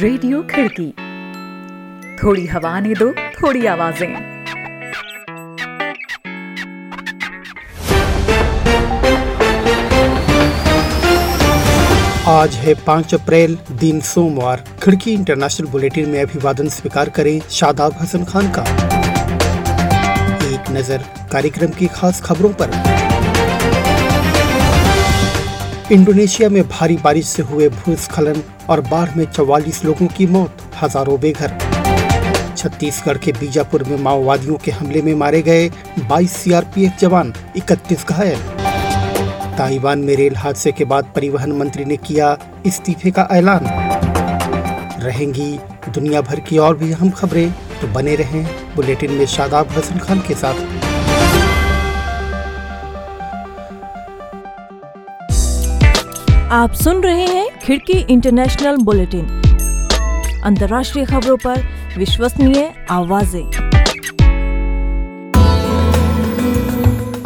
Radio खिड़की। थोड़ी हवा ने दो, थोड़ी आवाज़ें। आज है पाँच अप्रैल, दिन सोमवार। खिड़की इंटरनेशनल बुलेटिन में अभिवादन स्वीकार करें शादाब हसन खान का। एक नज़र कार्यक्रम की खास खबरों पर। इंडोनेशिया में भारी बारिश से हुए भूस्खलन और बाढ़ में चौवालीस लोगों की मौत, हज़ारों बेघर। छत्तीसगढ़ के बीजापुर में माओवादियों के हमले में मारे गए 22 सीआरपीएफ जवान 31 घायल। ताइवान में रेल हादसे के बाद परिवहन मंत्री ने किया इस्तीफे का ऐलान। रहेंगी दुनिया भर की और भी अहम खबरें तो बने रहें बुलेटिन में शादाब हसन खान के साथ। आप सुन रहे हैं खिड़की इंटरनेशनल बुलेटिन। अंतर्राष्ट्रीय खबरों पर विश्वसनीय आवाज़ें।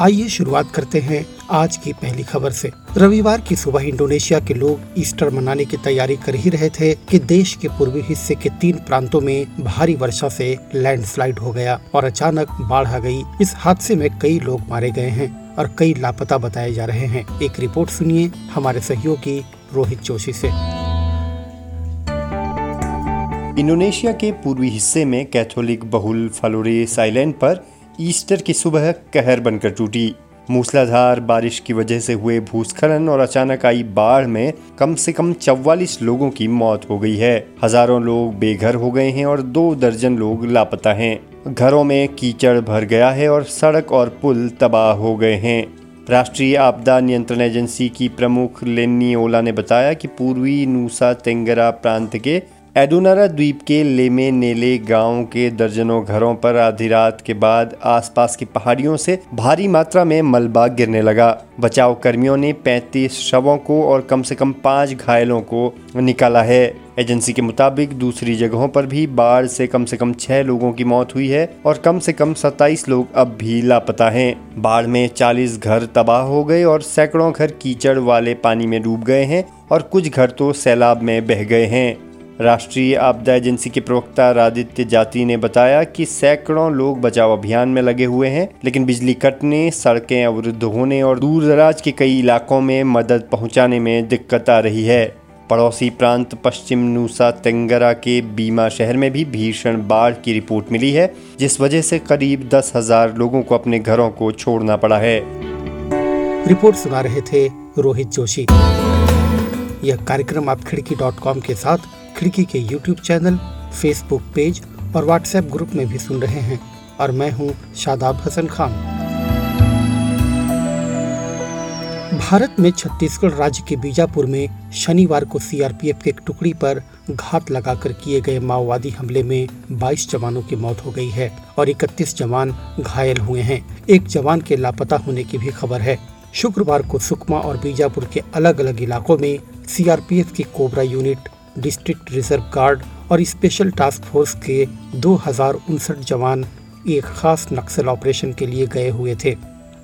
आइए शुरुआत करते हैं आज की पहली खबर से। रविवार की सुबह इंडोनेशिया के लोग ईस्टर मनाने की तैयारी कर ही रहे थे कि देश के पूर्वी हिस्से के तीन प्रांतों में भारी वर्षा से लैंडस्लाइड हो गया और अचानक बाढ़ आ गई। इस हादसे में कई लोग मारे गए हैं। और कई लापता बताए जा रहे हैं। एक रिपोर्ट सुनिए हमारे सहयोगी रोहित जोशी से। इंडोनेशिया के पूर्वी हिस्से में कैथोलिक बहुल फ्लोरेस आइलैंड पर ईस्टर की सुबह कहर बनकर टूटी। मूसलाधार बारिश की वजह से हुए भूस्खलन और अचानक आई बाढ़ में कम से कम चौवालीस लोगों की मौत हो गई है। हज़ारों लोग बेघर हो गए हैं और दो दर्जन लोग लापता हैं। घरों में कीचड़ भर गया है और सड़क और पुल तबाह हो गए हैं। राष्ट्रीय आपदा नियंत्रण एजेंसी की प्रमुख लेनी ओला ने बताया कि पूर्वी नूसा तेंगरा प्रांत के एडोनारा द्वीप के लेमे नेले गाँव के दर्जनों घरों पर आधी रात के बाद आसपास की पहाड़ियों से भारी मात्रा में मलबा गिरने लगा। बचाव कर्मियों ने 35 शवों को और कम से कम पाँच घायलों को निकाला है। एजेंसी के मुताबिक दूसरी जगहों पर भी बाढ़ से कम से कम छह लोगों की मौत हुई है और कम से कम 27 लोग अब भी लापता हैं। बाढ़ में 40 घर तबाह हो गए और सैकड़ों घर कीचड़ वाले पानी में डूब गए हैं और कुछ घर तो सैलाब में बह गए हैं। राष्ट्रीय आपदा एजेंसी के प्रवक्ता रादित्य जाति ने बताया कि सैकड़ों लोग बचाव अभियान में लगे हुए हैं, लेकिन बिजली कटने, सड़कें अवरुद्ध होने और दूर दराज के कई इलाकों में मदद पहुँचाने में दिक्कत आ रही है। पड़ोसी प्रांत पश्चिम नूसा तेंगरा के बीमा शहर में भी भीषण बाढ़ की रिपोर्ट मिली है, जिस वजह से करीब दस हज़ार लोगों को अपने घरों को छोड़ना पड़ा है। रिपोर्ट सुना रहे थे रोहित जोशी। यह कार्यक्रम आप खिड़की डॉट कॉम के साथ खिड़की के यूट्यूब चैनल फेसबुक पेज और व्हाट्सएप ग्रुप में भी सुन रहे हैं। और मैं हूँ शादाब हसन खान। भारत में छत्तीसगढ़ राज्य के बीजापुर में शनिवार को सीआरपीएफ के एक टुकड़ी पर घात लगाकर किए गए माओवादी हमले में 22 जवानों की मौत हो गई है और 31 जवान घायल हुए हैं। एक जवान के लापता होने की भी खबर है। शुक्रवार को सुकमा और बीजापुर के अलग अलग इलाकों में सीआरपीएफ की CoBRA unit district reserve guard और स्पेशल टास्क फोर्स के दो हज़ार उनसठ जवान एक खास नक्सल ऑपरेशन के लिए गए हुए थे।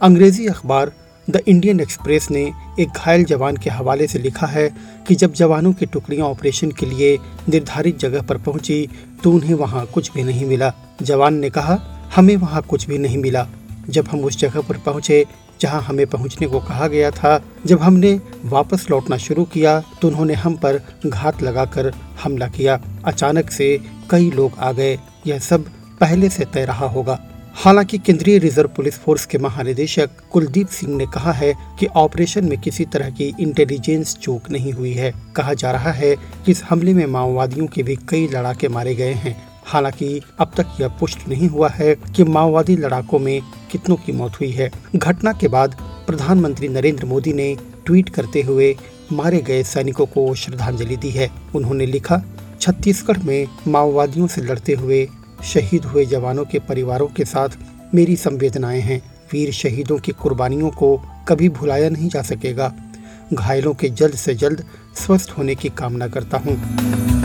अंग्रेज़ी अखबार द इंडियन एक्सप्रेस ने एक घायल जवान के हवाले से लिखा है कि जब जवानों की टुकड़ियाँ ऑपरेशन के लिए निर्धारित जगह पर पहुँची तो उन्हें वहाँ कुछ भी नहीं मिला। जवान ने कहा, हमें वहाँ कुछ भी नहीं मिला। जब हम उस जगह पर पहुँचे जहाँ हमें पहुँचने को कहा गया था, जब हमने वापस लौटना शुरू किया तो उन्होंने हम पर घात लगाकर हमला किया। अचानक से कई लोग आ गए। यह सब पहले से तय रहा होगा। हालाँकि केंद्रीय रिज़र्व पुलिस फोर्स के महानिदेशक कुलदीप सिंह ने कहा है कि ऑपरेशन में किसी तरह की इंटेलिजेंस चूक नहीं हुई है। कहा जा रहा है कि इस हमले में माओवादियों के भी कई लड़ाके मारे गए हैं। हालाँकि अब तक यह पुष्ट नहीं हुआ है कि माओवादी लड़ाकों में कितनों की मौत हुई है। घटना के बाद प्रधानमंत्री नरेंद्र मोदी ने ट्वीट करते हुए मारे गए सैनिकों को श्रद्धांजलि दी है। उन्होंने लिखा, छत्तीसगढ़ में माओवादियों से लड़ते हुए, शहीद हुए जवानों के परिवारों के साथ मेरी संवेदनाएँ हैं। वीर शहीदों की कुर्बानियों को कभी भुलाया नहीं जा सकेगा। घायलों के जल्द से जल्द स्वस्थ होने की कामना करता हूँ।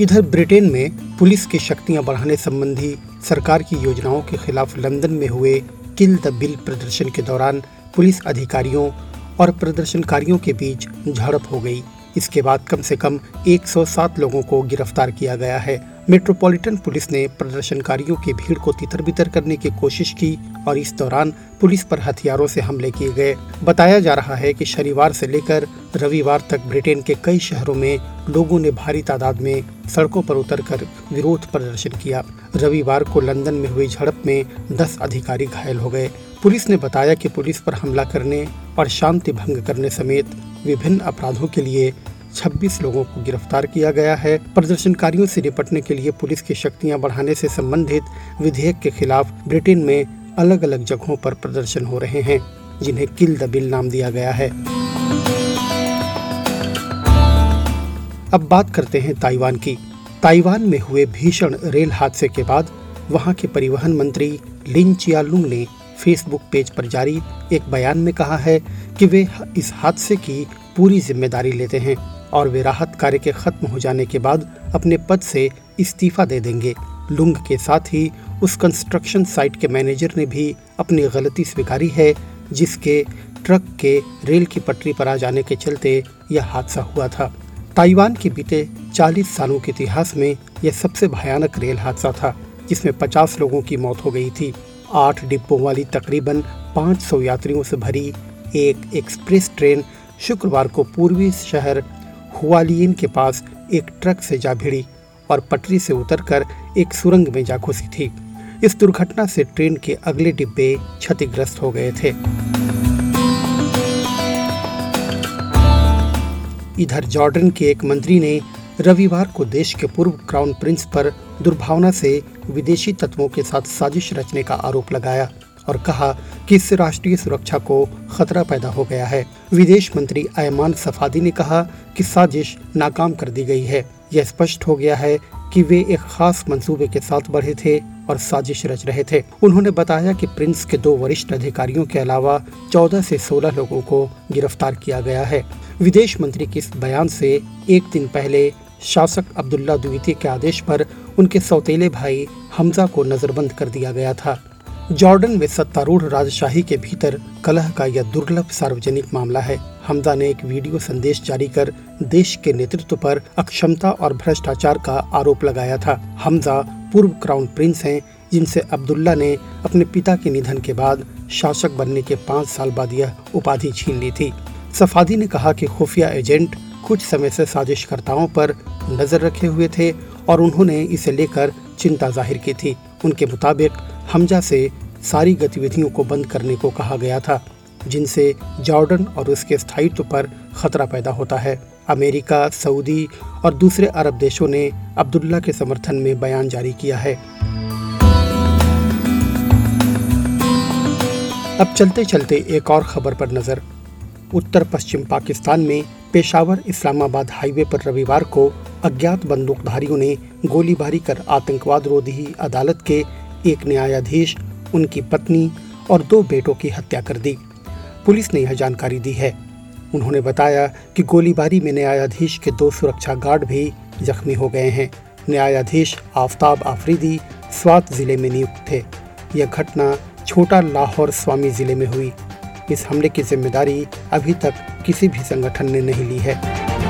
इधर ब्रिटेन में पुलिस की शक्तियाँ बढ़ाने संबंधी सरकार की योजनाओं के खिलाफ लंदन में हुए किल द बिल प्रदर्शन के दौरान पुलिस अधिकारियों और प्रदर्शनकारियों के बीच झड़प हो गई। इसके बाद कम से कम 107 लोगों को गिरफ़्तार किया गया है। मेट्रोपॉलिटन पुलिस ने प्रदर्शनकारियों की भीड़ को तितर बितर करने की कोशिश की और इस दौरान पुलिस पर हथियारों से हमले किए गए। बताया जा रहा है कि शनिवार से लेकर रविवार तक ब्रिटेन के कई शहरों में लोगों ने भारी तादाद में सड़कों पर उतरकर विरोध प्रदर्शन किया। रविवार को लंदन में हुई झड़प में 10 अधिकारी घायल हो गए। पुलिस ने बताया कि पुलिस पर हमला करने और शांति भंग करने समेत विभिन्न अपराधों के लिए 26 लोगों को गिरफ़्तार किया गया है। प्रदर्शनकारियों से निपटने के लिए पुलिस की शक्तियाँ बढ़ाने से संबंधित विधेयक के खिलाफ ब्रिटेन में अलग अलग जगहों पर प्रदर्शन हो रहे हैं, जिन्हें किल द बिल नाम दिया गया है। अब बात करते हैं ताइवान की। ताइवान में हुए भीषण रेल हादसे के बाद वहाँ के परिवहन मंत्री लिन चियालुंग ने फेसबुक पेज पर जारी एक बयान में कहा है कि वे इस हादसे की पूरी ज़िम्मेदारी लेते हैं। और वे राहत कार्य के खत्म हो जाने के बाद अपने पद से इस्तीफा दे देंगे। लुंग के साथ ही उस कंस्ट्रक्शन साइट के मैनेजर ने भी अपनी गलती स्वीकारी है, जिसके ट्रक के रेल की पटरी पर आ जाने के चलते यह हादसा हुआ था। ताइवान के बीते 40 सालों के इतिहास में यह सबसे भयानक रेल हादसा था, जिसमें 50 लोगों की मौत हो गई थी। आठ डिब्बों वाली तकरीबन 500 यात्रियों से भरी एक एक्सप्रेस ट्रेन शुक्रवार को पूर्वी शहर हुआलियन के पास एक ट्रक से जा भिड़ी और पटरी से उतरकर एक सुरंग में जा घुसी थी। इस दुर्घटना से ट्रेन के अगले डिब्बे क्षतिग्रस्त हो गए थे। इधर जॉर्डन के एक मंत्री ने रविवार को देश के पूर्व क्राउन प्रिंस पर दुर्भावना से विदेशी तत्वों के साथ साजिश रचने का आरोप लगाया। और कहा कि इससे राष्ट्रीय सुरक्षा को खतरा पैदा हो गया है। विदेश मंत्री अयमान सफादी ने कहा कि साजिश नाकाम कर दी गई है। यह स्पष्ट हो गया है कि वे एक खास मंसूबे के साथ बढ़े थे और साजिश रच रहे थे। उन्होंने बताया कि प्रिंस के दो वरिष्ठ अधिकारियों के अलावा 14 से 16 लोगों को गिरफ़्तार किया गया है। विदेश मंत्री के इस बयान से एक दिन पहले शासक अब्दुल्ला द्वितीय के आदेश पर उनके सौतेले भाई हमजा को नजरबंद कर दिया गया था। जॉर्डन में सत्तारूढ़ राजशाही के भीतर कलह का यह दुर्लभ सार्वजनिक मामला है। हमजा ने एक वीडियो संदेश जारी कर देश के नेतृत्व पर अक्षमता और भ्रष्टाचार का आरोप लगाया था। हमजा पूर्व क्राउन प्रिंस हैं, जिनसे अब्दुल्ला ने अपने पिता के निधन के बाद शासक बनने के पाँच साल बाद यह उपाधि छीन ली थी। सफादी ने कहा कि खुफिया एजेंट कुछ समय से साजिशकर्ताओं पर नज़र रखे हुए थे और उन्होंने इसे लेकर चिंता ज़ाहिर की थी। उनके मुताबिक हमजा से सारी गतिविधियों को बंद करने को कहा गया था, जिनसे जॉर्डन और उसके स्थायित्व पर खतरा पैदा होता है। अमेरिका, सऊदी और दूसरे अरब देशों ने अब्दुल्ला के समर्थन में बयान जारी किया है। अब चलते चलते एक और खबर पर नज़र। उत्तर पश्चिम पाकिस्तान में पेशावर इस्लामाबाद हाईवे पर रविवार को अज्ञात बंदूकधारियों ने गोलीबारी कर आतंकवाद रोधी अदालत के एक न्यायाधीश, उनकी पत्नी और दो बेटों की हत्या कर दी। पुलिस ने यह जानकारी दी है। उन्होंने बताया कि गोलीबारी में न्यायाधीश के दो सुरक्षा गार्ड भी जख्मी हो गए हैं। न्यायाधीश आफ्ताब आफरीदी स्वात ज़िले में नियुक्त थे। यह घटना छोटा लाहौर स्वामी ज़िले में हुई। इस हमले की ज़िम्मेदारी अभी तक किसी भी संगठन ने नहीं ली है।